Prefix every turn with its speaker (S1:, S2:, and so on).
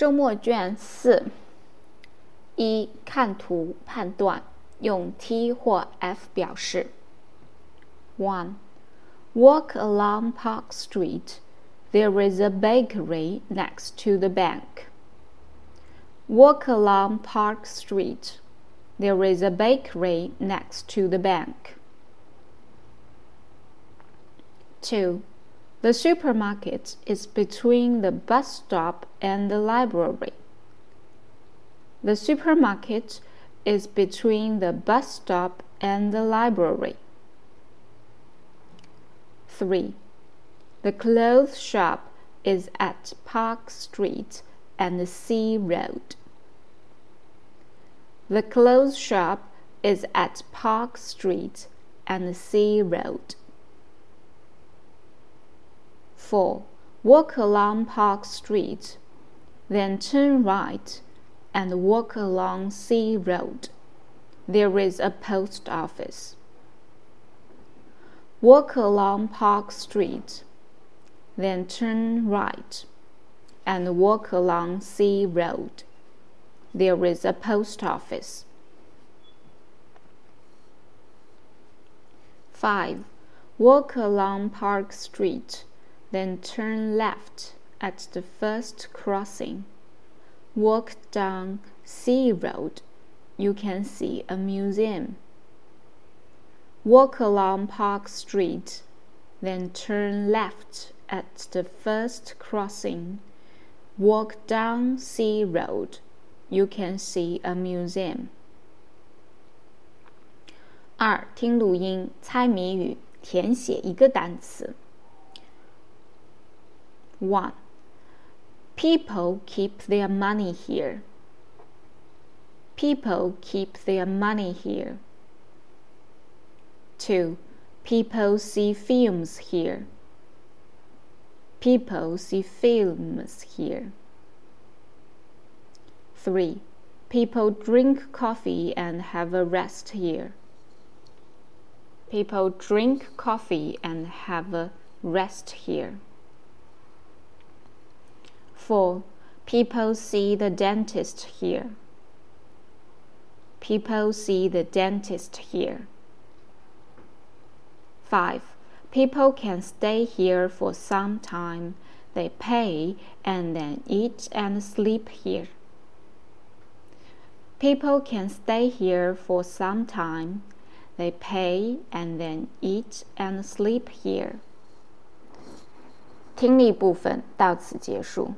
S1: 周末卷四，一看图判断，用 T 或 F 表示。One, walk along Park Street. There is a bakery next to the bank. Walk along Park Street. There is a bakery next to the bank. 2. The supermarket is between the bus stop and the library. The supermarket is between the bus stop and the library. 3. The clothes shop is at Park Street and the Sea Road. The clothes shop is at Park Street and the Sea Road. 4. Walk along Park Street, then turn right and walk along Sea Road. There is a post office. Walk along Park Street, then turn right and walk along Sea Road. There is a post office. 5. Walk along Park Street then turn left at the first crossing. Walk down Sea Road. You can see a museum. Walk along Park Street, then turn left at the first crossing. Walk down Sea Road. You can see a museum. 二、听录音、猜谜语、填写一个单词。1. People keep their money here. People keep their money here. 2. People see films here. People see films here. 3. People drink coffee and have a rest here. People drink coffee and have a rest here. 4. People see the dentist here. People see the dentist here. 5. People can stay here for some time. They pay and then eat and sleep here. People can stay here for some time. They pay and then eat and sleep here. 听力部分到此结束。